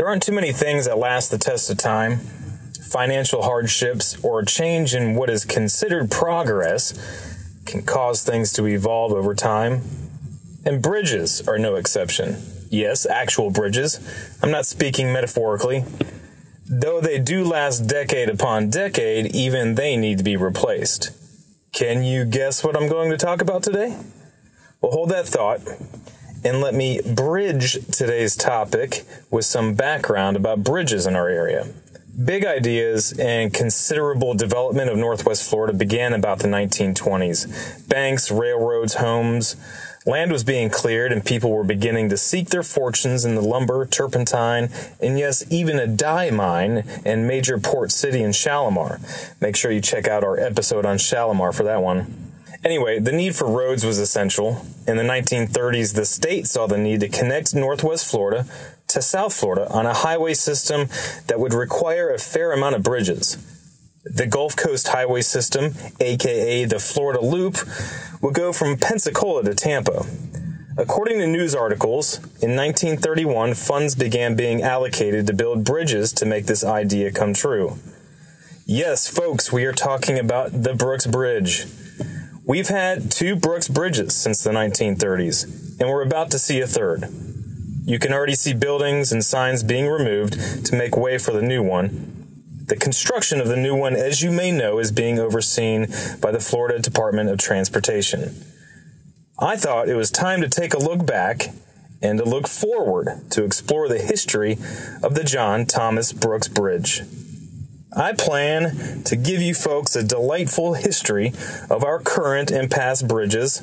There aren't too many things that last the test of time. Financial hardships or a change in what is considered progress can cause things to evolve over time. And bridges are no exception. Yes, actual bridges. I'm not speaking metaphorically. Though they do last decade upon decade, even they need to be replaced. Can you guess what I'm going to talk about today? Well, hold that thought and let me bridge today's topic with some background about bridges in our area. Big ideas and considerable development of Northwest Florida began about the 1920s. Banks, railroads, homes, land was being cleared and people were beginning to seek their fortunes in the lumber, turpentine, and yes, even a dye mine in major port city in Shalimar. Make sure you check out our episode on Shalimar for that one. Anyway, the need for roads was essential. In the 1930s, the state saw the need to connect Northwest Florida to South Florida on a highway system that would require a fair amount of bridges. The Gulf Coast Highway System, aka the Florida Loop, would go from Pensacola to Tampa. According to news articles, in 1931, funds began being allocated to build bridges to make this idea come true. Yes, folks, we are talking about the Brooks Bridge. We've had two Brooks bridges since the 1930s, and we're about to see a third. You can already see buildings and signs being removed to make way for the new one. The construction of the new one, as you may know, is being overseen by the Florida Department of Transportation. I thought it was time to take a look back and to look forward to explore the history of the John Thomas Brooks Bridge. I plan to give you folks a delightful history of our current and past bridges,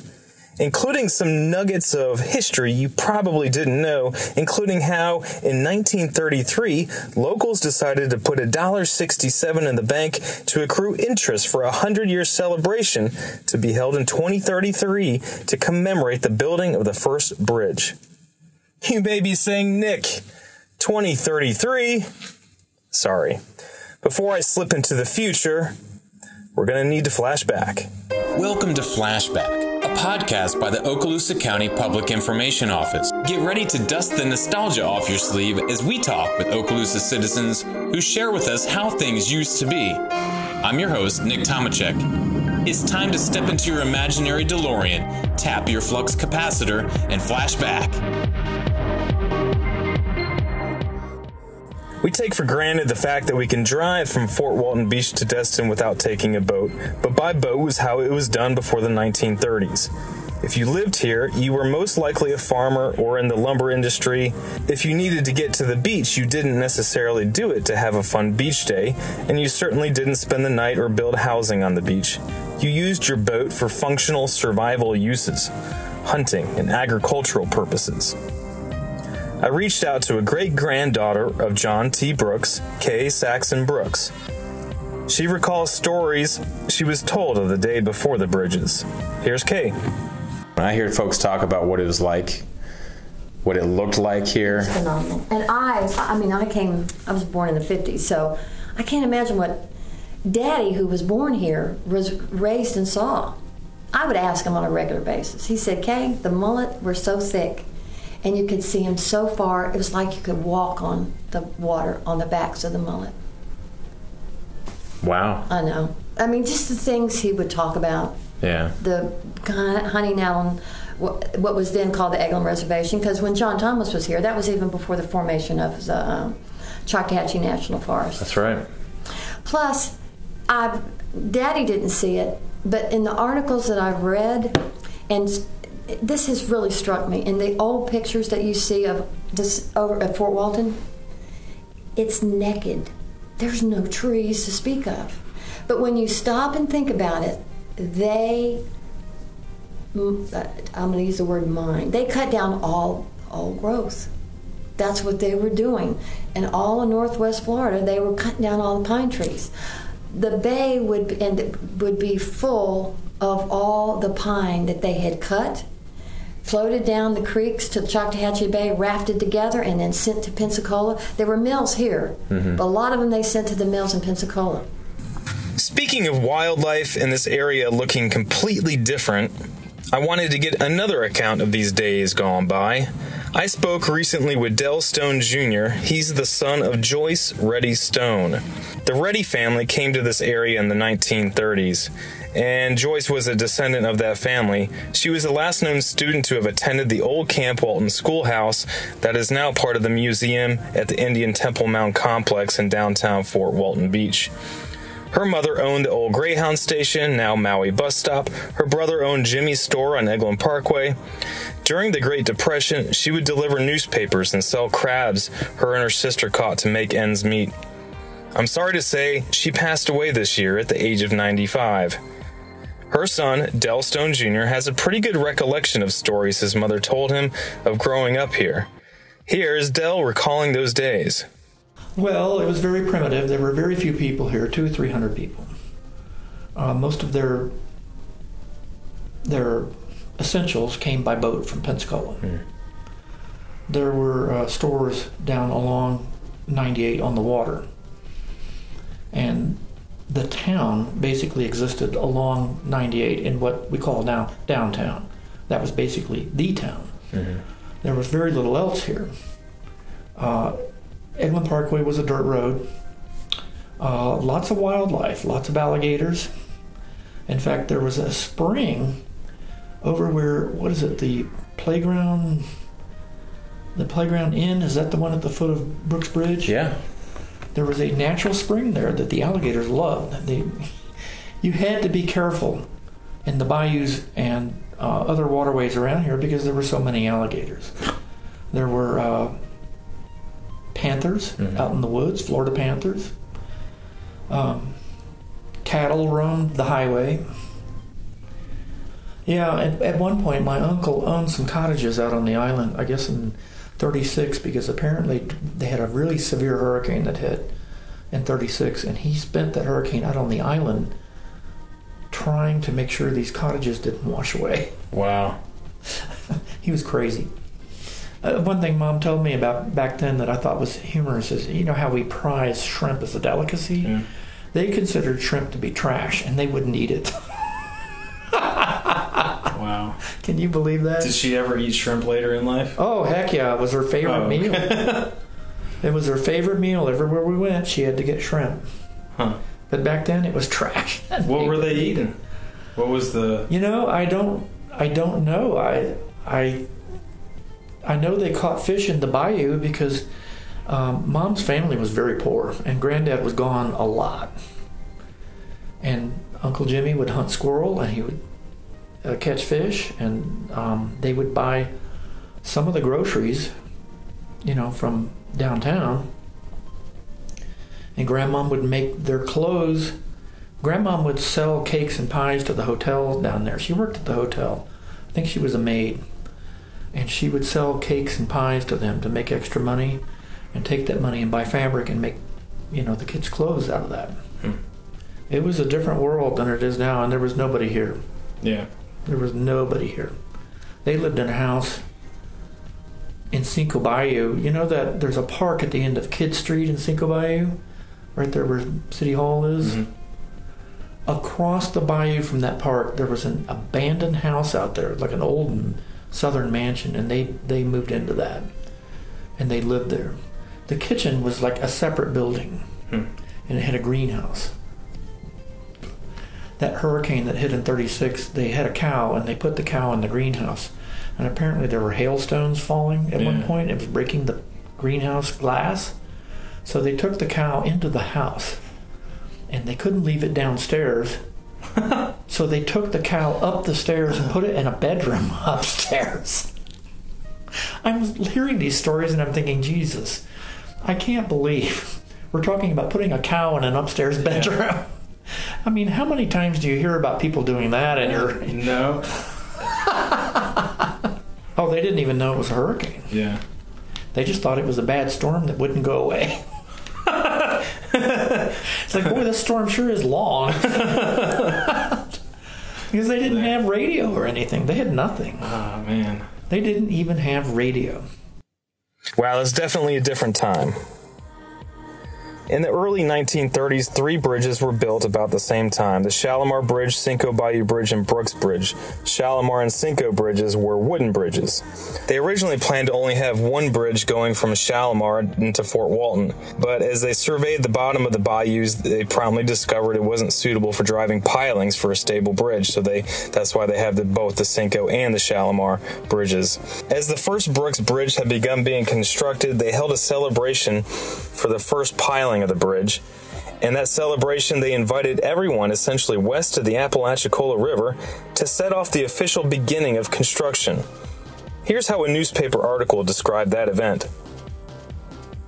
including some nuggets of history you probably didn't know, including how in 1933 locals decided to put $1.67 in the bank to accrue interest for a 100 year celebration to be held in 2033 to commemorate the building of the first bridge. You may be saying, Nick, 2033? Sorry. Before I slip into the future, we're going to need to flashback. Welcome to Flashback, a podcast by the Okaloosa County Public Information Office. Get ready to dust the nostalgia off your sleeve as we talk with Okaloosa citizens who share with us how things used to be. I'm your host, Nick Tomachek. It's time to step into your imaginary DeLorean, tap your flux capacitor, and flash back. We take for granted the fact that we can drive from Fort Walton Beach to Destin without taking a boat, but by boat was how it was done before the 1930s. If you lived here, you were most likely a farmer or in the lumber industry. If you needed to get to the beach, you didn't necessarily do it to have a fun beach day, and you certainly didn't spend the night or build housing on the beach. You used your boat for functional survival uses, hunting and agricultural purposes. I reached out to a great granddaughter of John T. Brooks, Kay Saxon Brooks. She recalls stories she was told of the day before the bridges. Here's Kay. When I hear folks talk about what it was like, what it looked like here, phenomenal. And I, I mean, I came, I was born in the 50s, so I can't imagine what Daddy, who was born here, was raised and saw. I would ask him on a regular basis. He said, Kay, the mullet were so thick, and you could see them so far, it was like you could walk on the water on the backs of the mullet. wow. I know. I mean, just the things he would talk about. Yeah. the hunting out on what, was then called the Eglin Reservation. Because when John Thomas was here, that was even before the formation of the um, National Forest. That's right. Plus, I Daddy didn't see it, but in the articles that I've read, and this has really struck me. In the old pictures that you see of this over at Fort Walton, it's naked. There's no trees to speak of. But when you stop and think about it, they uh, I'm going to use the word mine. They cut down all all growth. That's what they were doing. And all in Northwest Florida, they were cutting down all the pine trees. The bay would and would be full of all the pine that they had cut, floated down the creeks to the Choctawhatchee Bay, rafted together, and then sent to Pensacola. There were mills here, mm-hmm. but a lot of them they sent to the mills in Pensacola. Speaking of wildlife in this area looking completely different, I wanted to get another account of these days gone by. I spoke recently with Dell Stone Jr. He's the son of Joyce Reddy Stone. The Reddy family came to this area in the 1930s, and Joyce was a descendant of that family. She was the last known student to have attended the old Camp Walton schoolhouse that is now part of the museum at the Indian Temple Mound complex in downtown Fort Walton Beach. Her mother owned the old Greyhound station, now Maui bus stop. Her brother owned Jimmy's store on Eglin Parkway. During the Great Depression, she would deliver newspapers and sell crabs her and her sister caught to make ends meet. I'm sorry to say, she passed away this year at the age of 95. Her son, Dell Stone Jr., has a pretty good recollection of stories his mother told him of growing up here. Here's Dell recalling those days. Well, it was very primitive. There were very few people here, two or three hundred people. Uh, most of their their essentials came by boat from Pensacola. There were uh, stores down along 98 on the water, and the town basically existed along 98 in what we call now downtown. That was basically the town. There was very little else here. Uh, Eglin Parkway was a dirt road. Uh, lots of wildlife, lots of alligators. In fact, there was a spring over where, what is it, the playground, the playground inn, is that the one at the foot of Brooks Bridge? Yeah. There was a natural spring there that the alligators loved. They, you had to be careful in the bayous and uh, other waterways around here because there were so many alligators. There were uh, panthers out in the woods, Florida panthers. Um, cattle roamed the highway. Yeah, at, at one point, my uncle owned some cottages out on the island, I guess in 36, because apparently they had a really severe hurricane that hit in 36, and he spent that hurricane out on the island trying to make sure these cottages didn't wash away. Wow. He was crazy. Uh, one thing mom told me about back then that I thought was humorous is you know how we prize shrimp as a delicacy? They considered shrimp to be trash and they wouldn't eat it. Wow. Can you believe that? Did she ever eat shrimp later in life? Oh, heck yeah. It was her favorite Oh, meal. it was her favorite meal. Everywhere we went, she had to get shrimp. Huh. But back then, it was trash. What were they eating? What was the? You know, I don't, I don't know. I, I, I know they caught fish in the bayou because um, mom's family was very poor, and granddad was gone a lot. And Uncle Jimmy would hunt squirrel, and he would uh, catch fish, and um, they would buy some of the groceries, you know, from downtown. And grandmom would make their clothes. Grandmom would sell cakes and pies to the hotel down there. She worked at the hotel. I think she was a maid. And she would sell cakes and pies to them to make extra money and take that money and buy fabric and make, you know, the kids' clothes out of that. It was a different world than it is now, and there was nobody here. Yeah. There was nobody here. They lived in a house in Cinco Bayou. You know that there's a park at the end of Kid Street in Cinco Bayou, right there where City Hall is. Mm-hmm. Across the bayou from that park, there was an abandoned house out there, like an old southern mansion, and they they moved into that, and they lived there. The kitchen was like a separate building, hmm. and it had a greenhouse that hurricane that hit in 36, they had a cow and they put the cow in the greenhouse. And apparently there were hailstones falling at one Yeah. point. It was breaking the greenhouse glass. So they took the cow into the house and they couldn't leave it downstairs. so they took the cow up the stairs and put it in a bedroom upstairs. I'm hearing these stories and I'm thinking, Jesus, I can't believe we're talking about putting a cow in an upstairs bedroom. I mean, how many times do you hear about people doing that and you're No. Oh, they didn't even know it was a hurricane. Yeah. They just thought it was a bad storm that wouldn't go away. it's like, boy, this storm sure is long. because they didn't have radio or anything. They had nothing. Oh man. They didn't even have radio. Wow, it's definitely a different time. In the early 1930s, three bridges were built about the same time the Shalimar Bridge, Cinco Bayou Bridge, and Brooks Bridge. Shalimar and Cinco bridges were wooden bridges. They originally planned to only have one bridge going from Shalimar into Fort Walton, but as they surveyed the bottom of the bayous, they promptly discovered it wasn't suitable for driving pilings for a stable bridge, so they that's why they have the, both the Cinco and the Shalimar bridges. As the first Brooks Bridge had begun being constructed, they held a celebration for the first piling of the bridge. In that celebration, they invited everyone essentially west of the Apalachicola River to set off the official beginning of construction. Here's how a newspaper article described that event.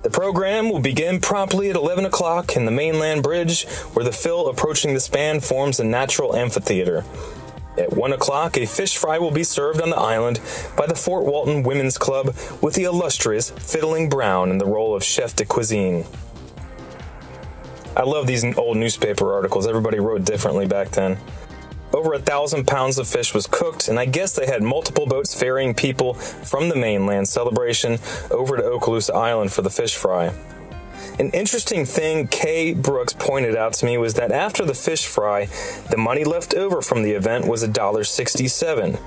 The program will begin promptly at 11 o'clock in the mainland bridge, where the fill approaching the span forms a natural amphitheater. At 1 o'clock, a fish fry will be served on the island by the Fort Walton Women's Club with the illustrious Fiddling Brown in the role of chef de cuisine. I love these old newspaper articles. Everybody wrote differently back then. Over a thousand pounds of fish was cooked, and I guess they had multiple boats ferrying people from the mainland celebration over to Okaloosa Island for the fish fry. An interesting thing Kay Brooks pointed out to me was that after the fish fry, the money left over from the event was $1.67.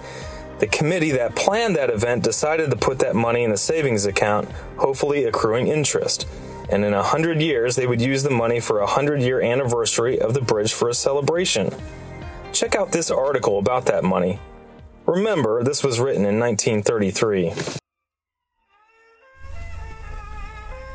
The committee that planned that event decided to put that money in a savings account, hopefully accruing interest. And in a hundred years, they would use the money for a hundred year anniversary of the bridge for a celebration. Check out this article about that money. Remember, this was written in 1933.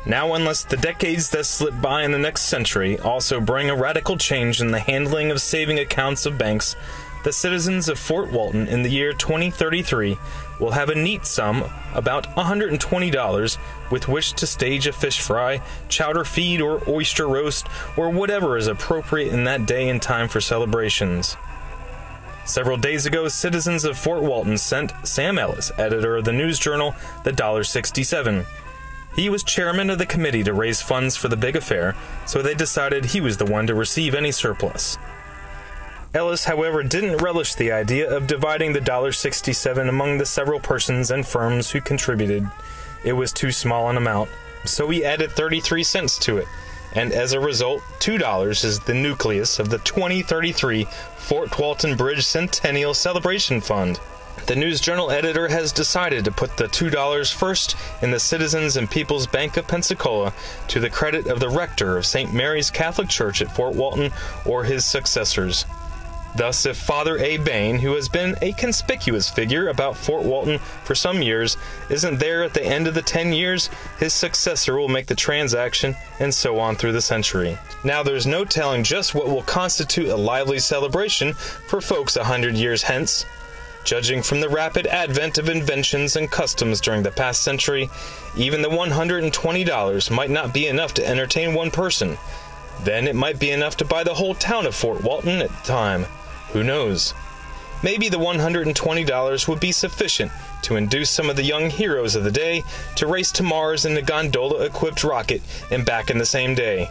Now, unless the decades that slip by in the next century also bring a radical change in the handling of saving accounts of banks, the citizens of Fort Walton in the year 2033 will have a neat sum, about $120, with which to stage a fish fry, chowder feed, or oyster roast, or whatever is appropriate in that day and time for celebrations. Several days ago, citizens of Fort Walton sent Sam Ellis, editor of the news journal The Dollar 67. He was chairman of the committee to raise funds for the big affair, so they decided he was the one to receive any surplus. Ellis, however, didn't relish the idea of dividing the $1.67 among the several persons and firms who contributed. It was too small an amount, so he added 33 cents to it, and as a result, $2 is the nucleus of the 2033 Fort Walton Bridge Centennial Celebration Fund. The News Journal editor has decided to put the $2 first in the Citizens and People's Bank of Pensacola to the credit of the rector of St. Mary's Catholic Church at Fort Walton or his successors. Thus, if Father A. Bain, who has been a conspicuous figure about Fort Walton for some years, isn't there at the end of the 10 years, his successor will make the transaction, and so on through the century. Now, there's no telling just what will constitute a lively celebration for folks a hundred years hence. Judging from the rapid advent of inventions and customs during the past century, even the $120 might not be enough to entertain one person. Then it might be enough to buy the whole town of Fort Walton at the time. Who knows? Maybe the $120 would be sufficient to induce some of the young heroes of the day to race to Mars in a gondola equipped rocket and back in the same day.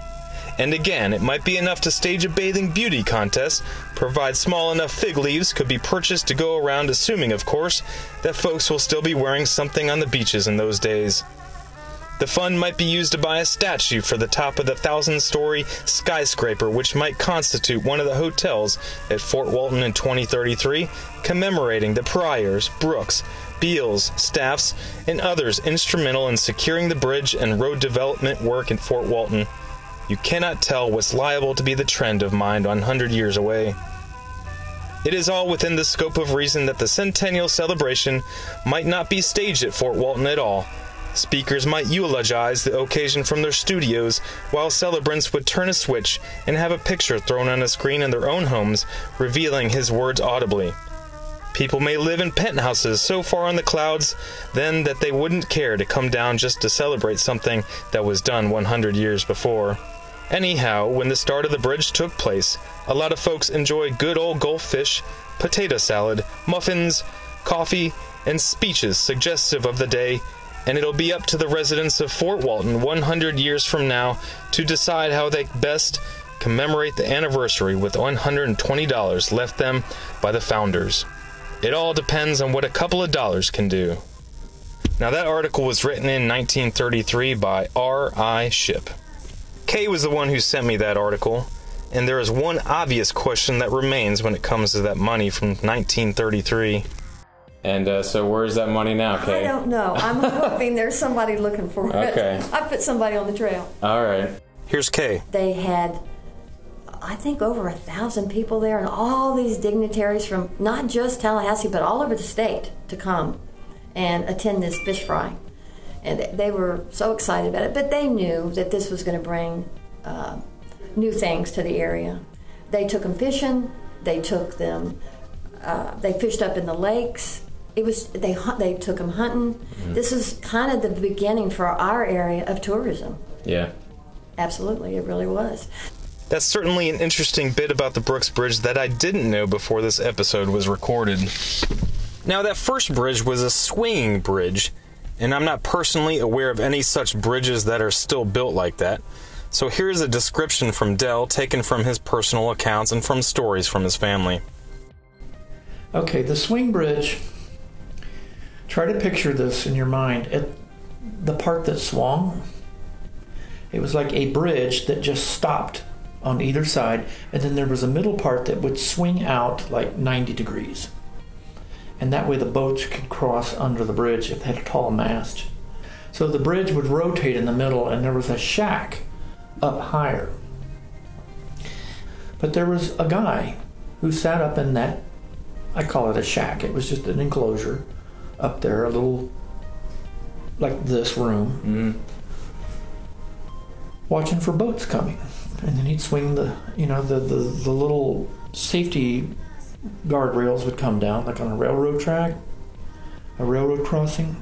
And again, it might be enough to stage a bathing beauty contest, provide small enough fig leaves could be purchased to go around, assuming, of course, that folks will still be wearing something on the beaches in those days. The fund might be used to buy a statue for the top of the thousand story skyscraper, which might constitute one of the hotels at Fort Walton in 2033, commemorating the Pryors, Brooks, Beals, Staffs, and others instrumental in securing the bridge and road development work in Fort Walton. You cannot tell what's liable to be the trend of mind 100 years away. It is all within the scope of reason that the centennial celebration might not be staged at Fort Walton at all. Speakers might eulogize the occasion from their studios, while celebrants would turn a switch and have a picture thrown on a screen in their own homes, revealing his words audibly. People may live in penthouses so far on the clouds then that they wouldn't care to come down just to celebrate something that was done 100 years before. Anyhow, when the start of the bridge took place, a lot of folks enjoyed good old Gulf fish, potato salad, muffins, coffee, and speeches suggestive of the day, and it'll be up to the residents of Fort Walton 100 years from now to decide how they best commemorate the anniversary with $120 left them by the founders. It all depends on what a couple of dollars can do. Now, that article was written in 1933 by R.I. Ship. Kay was the one who sent me that article, and there is one obvious question that remains when it comes to that money from 1933. And uh, so, where's that money now, Kay? I don't know. I'm hoping there's somebody looking for it. Okay. I put somebody on the trail. All right. Here's Kay. They had, I think, over a thousand people there, and all these dignitaries from not just Tallahassee, but all over the state to come and attend this fish fry. And they- they were so excited about it, but they knew that this was going to bring uh, new things to the area. They took them fishing. They took them. Uh, they fished up in the lakes. It was they they took them hunting. Mm. This is kind of the beginning for our area of tourism. Yeah. Absolutely, it really was. That's certainly an interesting bit about the Brooks Bridge that I didn't know before this episode was recorded. Now, that first bridge was a swinging bridge, and I'm not personally aware of any such bridges that are still built like that. So here's a description from Dell taken from his personal accounts and from stories from his family. Okay, the swing bridge. Try to picture this in your mind. The part that swung, it was like a bridge that just stopped on either side, and then there was a middle part that would swing out like 90 degrees. And that way the boats could cross under the bridge if they had a tall mast. So the bridge would rotate in the middle, and there was a shack up higher. But there was a guy who sat up in that I call it a shack. It was just an enclosure up there, a little like this room, mm-hmm. watching for boats coming. And then he'd swing the, you know, the, the, the little safety guardrails would come down, like on a railroad track, a railroad crossing.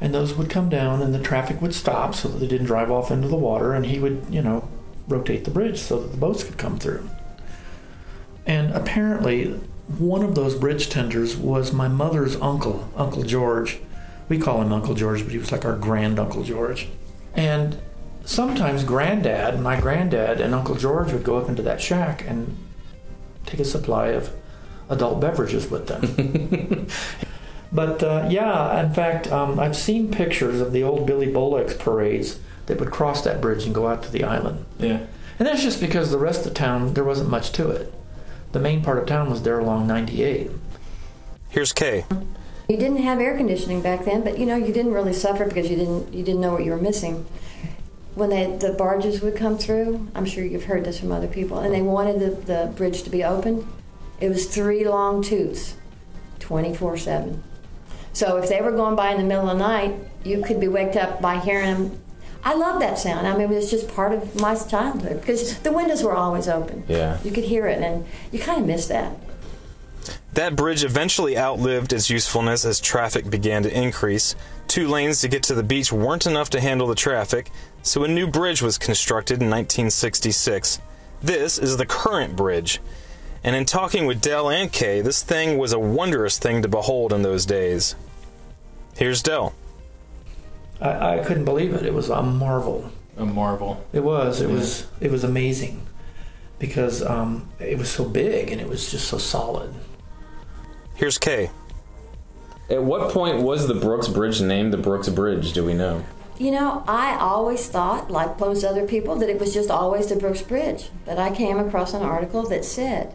And those would come down, and the traffic would stop so that they didn't drive off into the water. And he would, you know, rotate the bridge so that the boats could come through. And apparently, one of those bridge tenders was my mother's uncle, Uncle George. We call him Uncle George, but he was like our grand Uncle George. And sometimes Granddad, my granddad, and Uncle George would go up into that shack and take a supply of adult beverages with them. but uh, yeah, in fact, um, I've seen pictures of the old Billy Bowlegs parades that would cross that bridge and go out to the island. Yeah. And that's just because the rest of the town, there wasn't much to it. The main part of town was there along 98. Here's Kay. You didn't have air conditioning back then, but you know you didn't really suffer because you didn't you didn't know what you were missing. When they, the barges would come through, I'm sure you've heard this from other people, and they wanted the, the bridge to be opened. It was three long toots, 24 7. So if they were going by in the middle of the night, you could be waked up by hearing them. I love that sound. I mean, it was just part of my childhood because the windows were always open. Yeah. You could hear it, and you kind of miss that. That bridge eventually outlived its usefulness as traffic began to increase. Two lanes to get to the beach weren't enough to handle the traffic, so a new bridge was constructed in 1966. This is the current bridge. And in talking with Dell and Kay, this thing was a wondrous thing to behold in those days. Here's Dell. I, I couldn't believe it. It was a marvel. A marvel. It was. It was. It was amazing because um, it was so big and it was just so solid. Here's Kay. At what point was the Brooks Bridge named the Brooks Bridge? Do we know? You know, I always thought, like most other people, that it was just always the Brooks Bridge. But I came across an article that said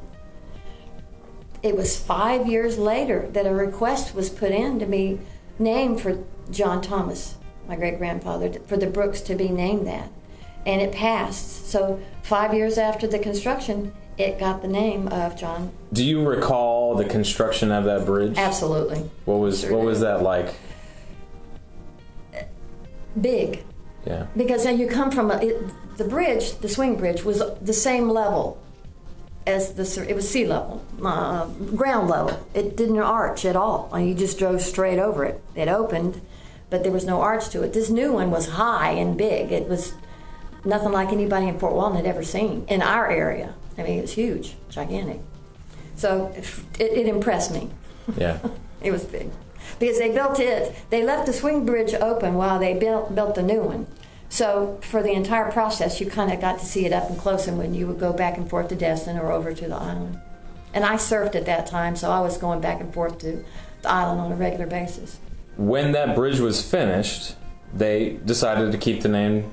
it was five years later that a request was put in to be named for John Thomas, my great grandfather, for the Brooks to be named that. And it passed. So, five years after the construction, it got the name of John. Do you recall the construction of that bridge? Absolutely. What was Sure what was that like? Big. Yeah. because you come from a, it, the bridge, the swing bridge, was the same level as the it was sea level, uh, ground level. It didn't arch at all. You just drove straight over it. It opened, but there was no arch to it. This new one was high and big. It was nothing like anybody in Fort Walton had ever seen in our area. I mean, it was huge, gigantic. So it, it impressed me. Yeah. It was big. Because they built it, they left the swing bridge open while they built, built the new one. So for the entire process, you kind of got to see it up and close and when you would go back and forth to Destin or over to the island. And I surfed at that time, so I was going back and forth to the island on a regular basis. When that bridge was finished, they decided to keep the name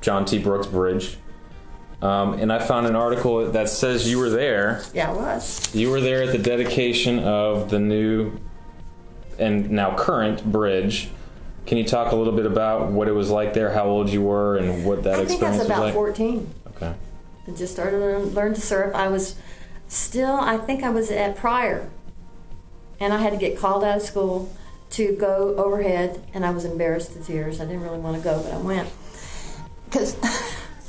John T. Brooks Bridge. Um, and I found an article that says you were there. Yeah, I was. You were there at the dedication of the new and now current bridge. Can you talk a little bit about what it was like there, how old you were, and what that I think I experience was about like? 14. Okay. I just started to learn, learn to surf. I was still, I think I was at Pryor, and I had to get called out of school to go overhead, and I was embarrassed to tears. I didn't really want to go, but I went because,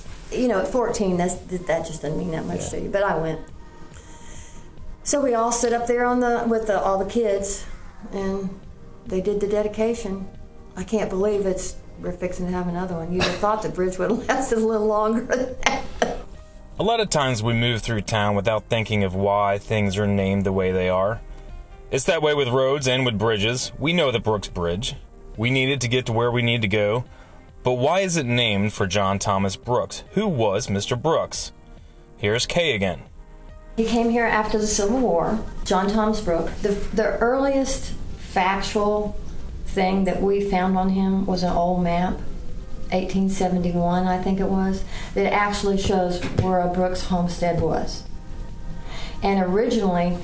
you know, at 14, that's, that just doesn't mean that much to you. But I went. So we all sit up there on the with the, all the kids, and they did the dedication. I can't believe it's we're fixing to have another one. You'd have thought the bridge would have lasted a little longer than that. A lot of times we move through town without thinking of why things are named the way they are. It's that way with roads and with bridges. We know the Brooks Bridge. We need it to get to where we need to go. But why is it named for John Thomas Brooks? Who was Mr. Brooks? Here's Kay again. He came here after the Civil War, John Thomas Brooks. The, the earliest factual thing that we found on him was an old map, 1871, I think it was, that actually shows where a Brooks homestead was. And originally,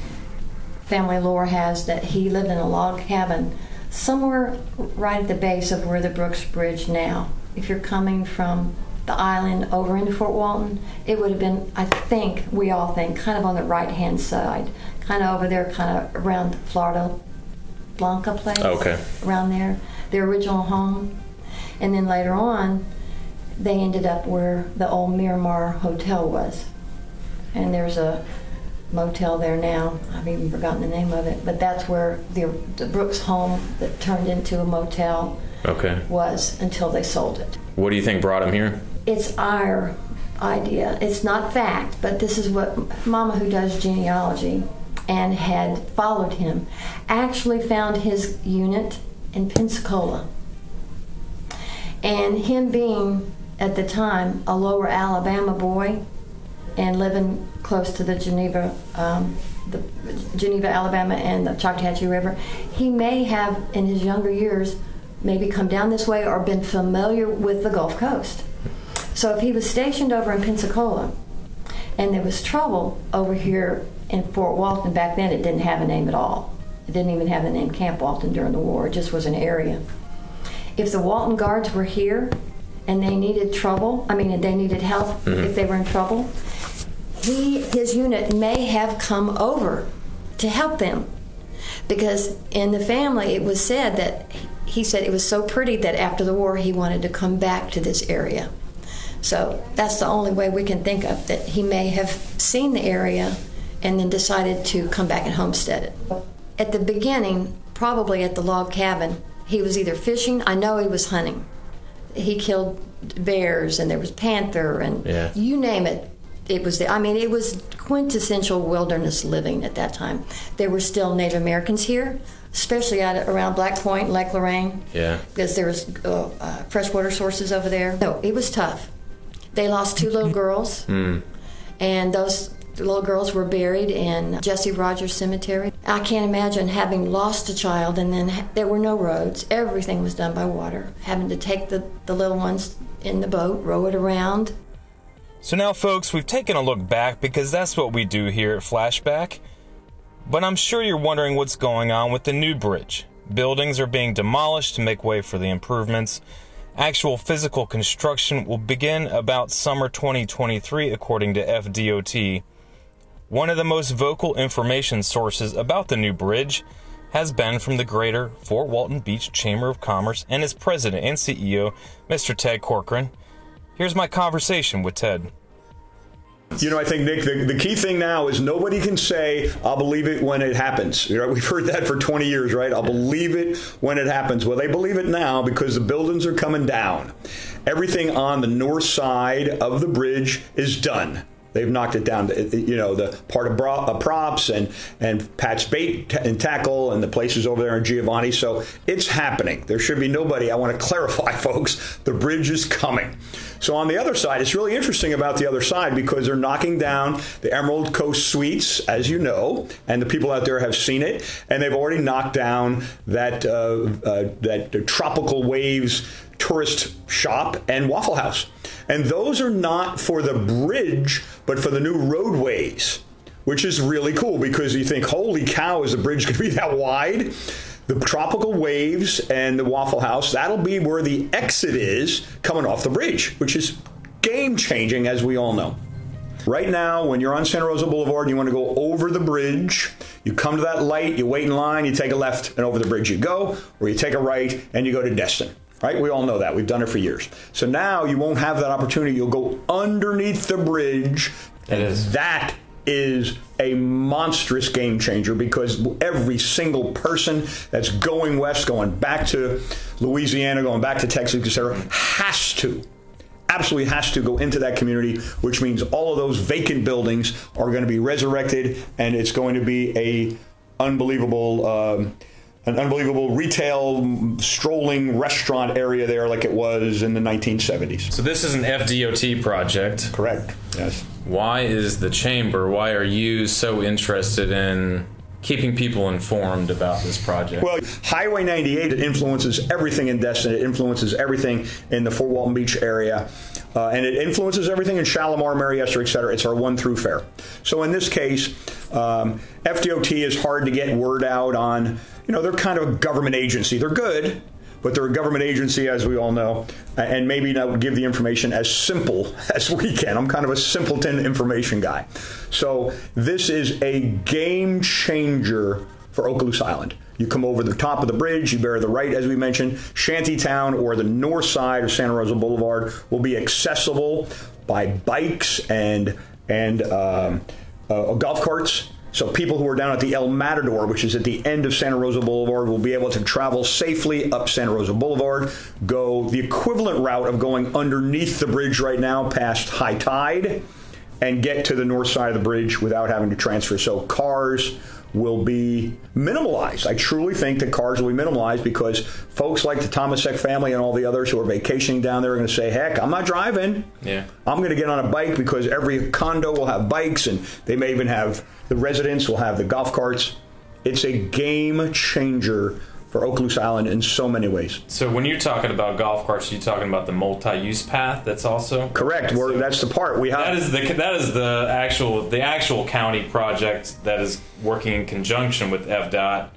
family lore has that he lived in a log cabin somewhere right at the base of where the Brooks Bridge now. If you're coming from the island over into Fort Walton, it would have been, I think, we all think, kind of on the right hand side, kind of over there, kind of around Florida Blanca place. Oh, okay. Around there, their original home. And then later on, they ended up where the old Miramar Hotel was. And there's a motel there now. I've even forgotten the name of it, but that's where the, the Brooks home that turned into a motel Okay. was until they sold it. What do you think brought him here? It's our idea. It's not fact, but this is what Mama, who does genealogy and had followed him, actually found his unit in Pensacola. And him being, at the time, a lower Alabama boy and living close to the Geneva, um, the Geneva, Alabama, and the Choctawhatchee River, he may have, in his younger years, maybe come down this way or been familiar with the Gulf Coast. So if he was stationed over in Pensacola and there was trouble over here in Fort Walton, back then it didn't have a name at all. It didn't even have the name Camp Walton during the war, it just was an area. If the Walton Guards were here and they needed trouble, I mean, they needed help if they were in trouble, he, his unit may have come over to help them. Because in the family, it was said that he said it was so pretty that after the war he wanted to come back to this area. So that's the only way we can think of that he may have seen the area and then decided to come back and homestead it. At the beginning, probably at the log cabin, he was either fishing, I know he was hunting. He killed bears and there was panther and Yeah. you name it. It was the, I mean, it was quintessential wilderness living at that time. There were still Native Americans here, especially out around Black Point, Lake Lorraine Yeah. because there was uh, uh, freshwater sources over there. No, it was tough. They lost two little girls, and those little girls were buried in Jesse Rogers Cemetery. I can't imagine having lost a child and then ha- there were no roads. Everything was done by water. Having to take the, the little ones in the boat, row it around. So now, folks, we've taken a look back because that's what we do here at Flashback. But I'm sure you're wondering what's going on with the new bridge. Buildings are being demolished to make way for the improvements. Actual physical construction will begin about summer 2023, according to FDOT. One of the most vocal information sources about the new bridge has been from the greater Fort Walton Beach Chamber of Commerce and its president and CEO, Mr. Ted Corcoran. Here's my conversation with Ted. You know, I think Nick, the, the key thing now is nobody can say, "I'll believe it when it happens." You know, we've heard that for 20 years, right? I'll believe it when it happens. Well, they believe it now because the buildings are coming down. Everything on the north side of the bridge is done. They've knocked it down. You know, the part of props and and Pat's bait and tackle and the places over there in Giovanni. So it's happening. There should be nobody. I want to clarify, folks. The bridge is coming. So on the other side, it's really interesting about the other side because they're knocking down the Emerald Coast Suites, as you know, and the people out there have seen it, and they've already knocked down that uh, uh, that tropical waves tourist shop and Waffle House. And those are not for the bridge, but for the new roadways, which is really cool because you think, holy cow, is the bridge going to be that wide? The tropical waves and the Waffle House, that'll be where the exit is coming off the bridge, which is game changing, as we all know. Right now, when you're on Santa Rosa Boulevard and you want to go over the bridge, you come to that light, you wait in line, you take a left, and over the bridge you go, or you take a right and you go to Destin. Right? We all know that. We've done it for years. So now you won't have that opportunity. You'll go underneath the bridge. It is. That is a monstrous game changer because every single person that's going west, going back to Louisiana, going back to Texas, etc., has to absolutely has to go into that community, which means all of those vacant buildings are going to be resurrected, and it's going to be a unbelievable. Um, an unbelievable retail strolling restaurant area there, like it was in the 1970s. So this is an FDOT project. Correct. Yes. Why is the chamber? Why are you so interested in keeping people informed about this project? Well, Highway 98 it influences everything in Destin. It influences everything in the Fort Walton Beach area. Uh, and it influences everything in Shalimar, Mary Esther, et cetera. It's our one through fare. So in this case, um, FDOT is hard to get word out on. You know, they're kind of a government agency. They're good, but they're a government agency, as we all know, and maybe not give the information as simple as we can. I'm kind of a simpleton information guy. So this is a game changer for Okaloosa Island. You come over the top of the bridge, you bear the right, as we mentioned. Shantytown or the north side of Santa Rosa Boulevard will be accessible by bikes and and um, uh, golf carts. So people who are down at the El Matador, which is at the end of Santa Rosa Boulevard, will be able to travel safely up Santa Rosa Boulevard, go the equivalent route of going underneath the bridge right now past high tide, and get to the north side of the bridge without having to transfer. So cars will be minimalized. I truly think that cars will be minimalized because folks like the Tomasek family and all the others who are vacationing down there are going to say, heck, I'm not driving. Yeah. I'm going to get on a bike because every condo will have bikes and they may even have the residents will have the golf carts. It's a game changer for Okaloosa Island in so many ways. So when you're talking about golf carts, you're talking about the multi-use path. That's also Correct. Where that's the part we have. That is the that is the actual the actual county project that is working in conjunction with FDOT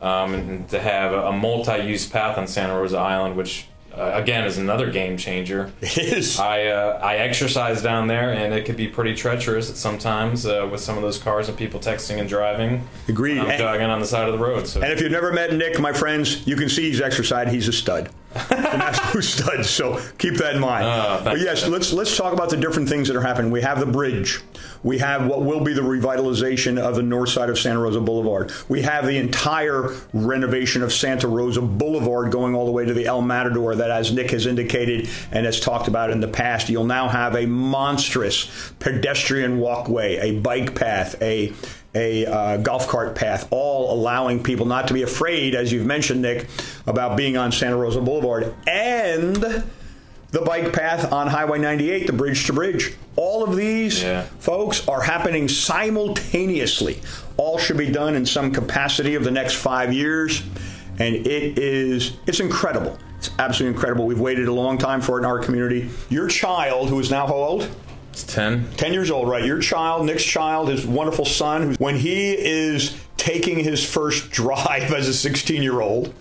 um, and to have a, a multi-use path on Santa Rosa Island, which uh, again is another game changer. It is. I uh, I exercise down there, and it could be pretty treacherous at sometimes uh, with some of those cars and people texting and driving. Agreed. I'm And- jogging on the side of the road. So And if you've never met Nick, my friends, you can see he's exercised. He's a stud, absolute stud. So keep that in mind. Ah, but yes, let's let's talk about the different things that are happening. We have the bridge. We have what will be the revitalization of the north side of Santa Rosa Boulevard. We have the entire renovation of Santa Rosa Boulevard going all the way to the El Matador. That, as Nick has indicated and has talked about in the past, you'll now have a monstrous pedestrian walkway, a bike path, a a uh, golf cart path, all allowing people not to be afraid, as you've mentioned, Nick, about being on Santa Rosa Boulevard and the bike path on Highway 98, the bridge to bridge. All of these, Yeah. folks, are happening simultaneously. All should be done in some capacity of the next five years, and it is it's incredible. It's absolutely incredible. We've waited a long time for it in our community. Your child, who is now how old? It's ten. 10 years old, right? Your child, Nick's child, his wonderful son, when he is taking his first drive as a 16 year old,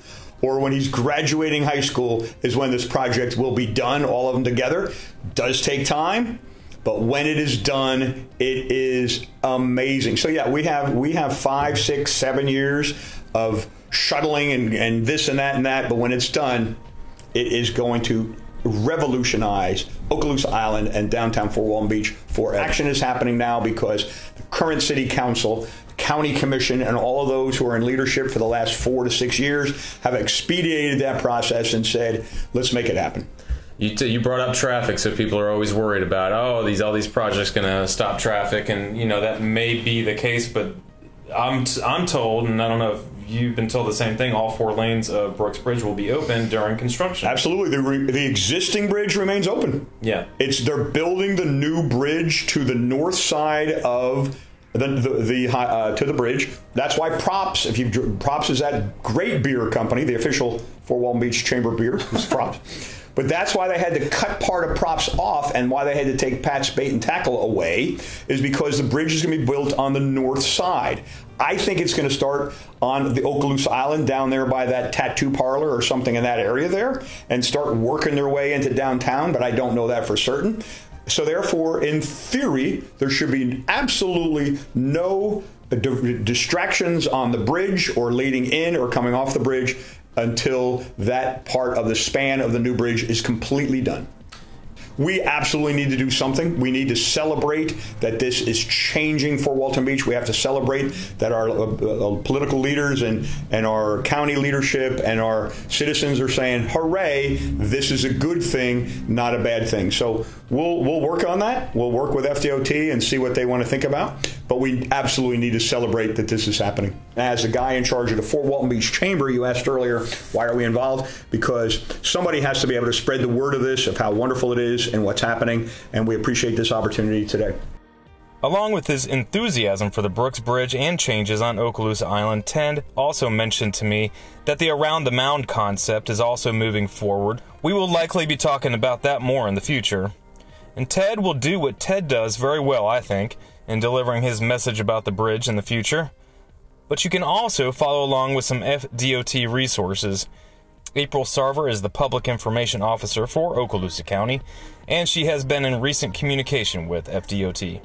or when he's graduating high school, is when this project will be done, all of them together. Does take time. But when it is done, it is amazing. So yeah, we have we have five, six, seven years of shuttling and, and this and that and that. But when it's done, it is going to revolutionize Okaloosa Island and downtown Fort Walton Beach for action is happening now because the current city council, county commission, and all of those who are in leadership for the last four to six years have expedited that process and said, let's make it happen. You, t- you brought up traffic, so people are always worried about oh these all these projects going to stop traffic, and you know that may be the case, but I'm t- I'm told, and I don't know if you've been told the same thing. All four lanes of Brooks Bridge will be open during construction. Absolutely, the, re- the existing bridge remains open. Yeah. It's they're building the new bridge to the north side of the, the, the uh, to the bridge. That's why Props, if you Props is that great beer company, the official Fort Walton Beach Chamber beer is Props. But that's why they had to cut part of props off and why they had to take Pat's bait and tackle away is because the bridge is going to be built on the north side. I think it's going to start on the Okaloosa Island down there by that tattoo parlor or something in that area there and start working their way into downtown, but I don't know that for certain. So, therefore, in theory, there should be absolutely no uh, distractions on the bridge or leading in or coming off the bridge until that part of the span of the new bridge is completely done. We absolutely need to do something. We need to celebrate that this is changing for Walton Beach. We have to celebrate that our uh, uh, political leaders and, and our county leadership and our citizens are saying, hooray, this is a good thing, not a bad thing. So we'll, we'll work on that. We'll work with FDOT and see what they want to think about. But we absolutely need to celebrate that this is happening. As the guy in charge of the Fort Walton Beach Chamber, you asked earlier, why are we involved? Because somebody has to be able to spread the word of this, of how wonderful it is and what's happening. And we appreciate this opportunity today. Along with his enthusiasm for the Brooks Bridge and changes on Okaloosa Island, Ted also mentioned to me that the Around the Mound concept is also moving forward. We will likely be talking about that more in the future. And Ted will do what Ted does very well, I think in delivering his message about the bridge in the future. But you can also follow along with some FDOT resources. April Sarver is the Public Information Officer for Okaloosa County, and she has been in recent communication with FDOT.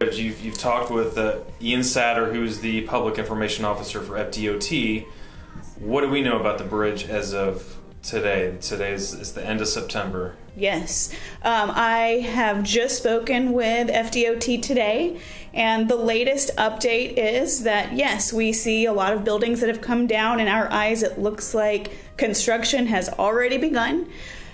You've, you've talked with uh, Ian Satter, who's the Public Information Officer for FDOT. What do we know about the bridge as of today? Today is, is the end of September. Yes. Um, I have just spoken with FDOT today, and the latest update is that yes, we see a lot of buildings that have come down. In our eyes, it looks like construction has already begun.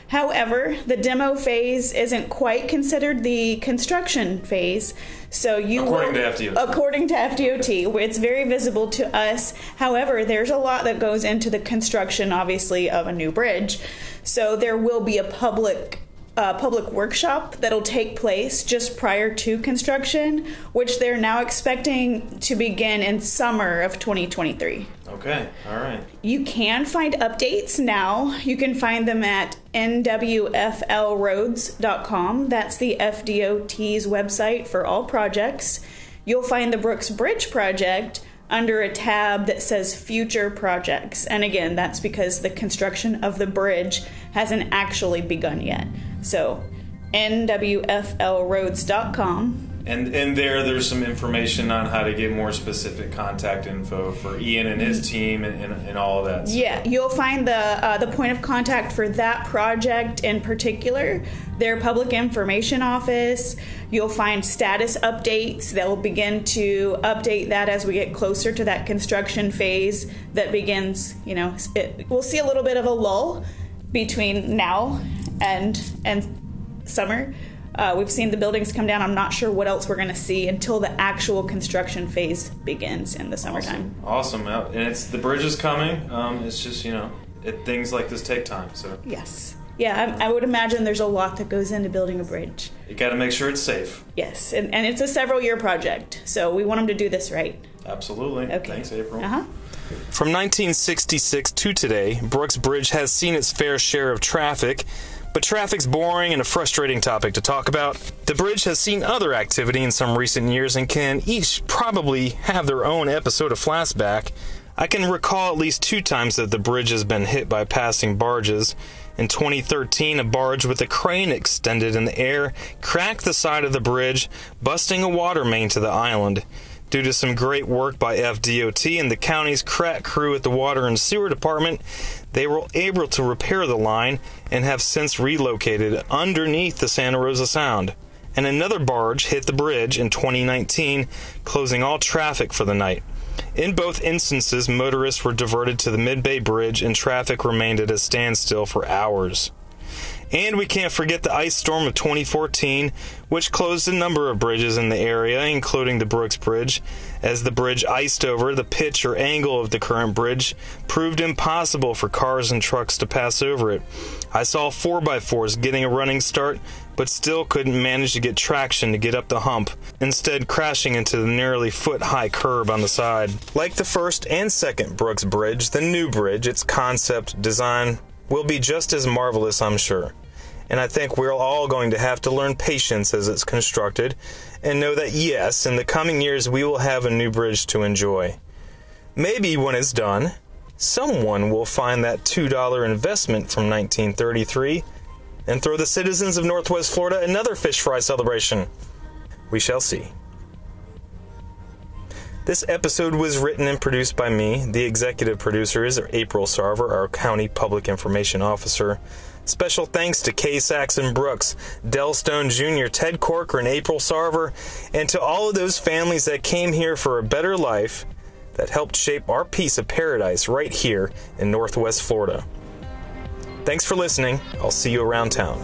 However, the demo phase isn't quite considered the construction phase. So you according will, to FDOT. According to FDOT, it's very visible to us. However, there's a lot that goes into the construction, obviously, of a new bridge. So there will be a public uh, public workshop that'll take place just prior to construction, which they're now expecting to begin in summer of 2023. Okay, all right. You can find updates now. You can find them at nwflroads.com. That's the FDOT's website for all projects. You'll find the Brooks Bridge project under a tab that says future projects. And again, that's because the construction of the bridge hasn't actually begun yet. So, nwflroads.com. And and there, there's some information on how to get more specific contact info for Ian and his team and, and, and all of that. Yeah, you'll find the uh, the point of contact for that project in particular, their public information office. You'll find status updates. They'll begin to update that as we get closer to that construction phase that begins. You know, it, we'll see a little bit of a lull between now and and summer. Uh, we've seen the buildings come down. I'm not sure what else we're going to see until the actual construction phase begins in the summertime. Awesome, awesome. and it's the bridge is coming. Um, it's just you know, it, things like this take time. So yes, yeah, I, I, would imagine there's a lot that goes into building a bridge. You got to make sure it's safe. Yes, and, and it's a several year project, so we want them to do this right. Absolutely. Okay. Thanks, April. Uh huh. From 1966 to today, Brooks Bridge has seen its fair share of traffic but traffic's boring and a frustrating topic to talk about. The bridge has seen other activity in some recent years and can each probably have their own episode of flashback. I can recall at least two times that the bridge has been hit by passing barges. In 2013, a barge with a crane extended in the air cracked the side of the bridge, busting a water main to the island. Due to some great work by FDOT and the county's crack crew at the Water and Sewer Department, they were able to repair the line and have since relocated underneath the Santa Rosa Sound. And another barge hit the bridge in 2019, closing all traffic for the night. In both instances, motorists were diverted to the Mid Bay Bridge and traffic remained at a standstill for hours. And we can't forget the ice storm of 2014, which closed a number of bridges in the area, including the Brooks Bridge. As the bridge iced over, the pitch or angle of the current bridge proved impossible for cars and trucks to pass over it. I saw 4x4s getting a running start, but still couldn't manage to get traction to get up the hump, instead, crashing into the nearly foot high curb on the side. Like the first and second Brooks Bridge, the new bridge, its concept, design, will be just as marvelous, I'm sure. And I think we're all going to have to learn patience as it's constructed and know that, yes, in the coming years we will have a new bridge to enjoy. Maybe when it's done, someone will find that $2 investment from 1933 and throw the citizens of Northwest Florida another fish fry celebration. We shall see. This episode was written and produced by me. The executive producer is April Sarver, our county public information officer. Special thanks to Kay Saxon Brooks, Del Stone Jr., Ted Corbin, and April Sarver, and to all of those families that came here for a better life that helped shape our piece of paradise right here in Northwest Florida. Thanks for listening. I'll see you around town.